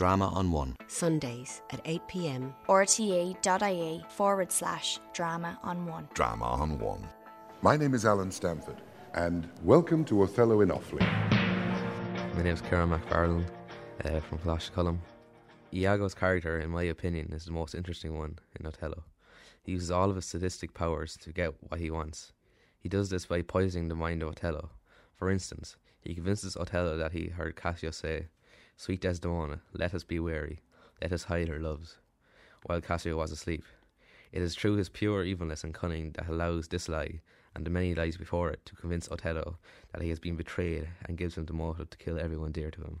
Drama on One. Sundays at 8 pm. rte.ie forward slash drama on one. Drama on One. My name is Alan Stanford, and welcome to Othello in Offaly. My name is Kieran McFarlane uh, from Flash Column. Iago's character, in my opinion, is the most interesting one in Othello. He uses all of his sadistic powers to get what he wants. He does this by poisoning the mind of Othello. For instance, he convinces Othello that he heard Cassio say, Sweet Desdemona, let us be wary, let us hide our loves, while Cassio was asleep. It is through his pure evilness and cunning that allows this lie, and the many lies before it, to convince Othello that he has been betrayed and gives him the motive to kill everyone dear to him.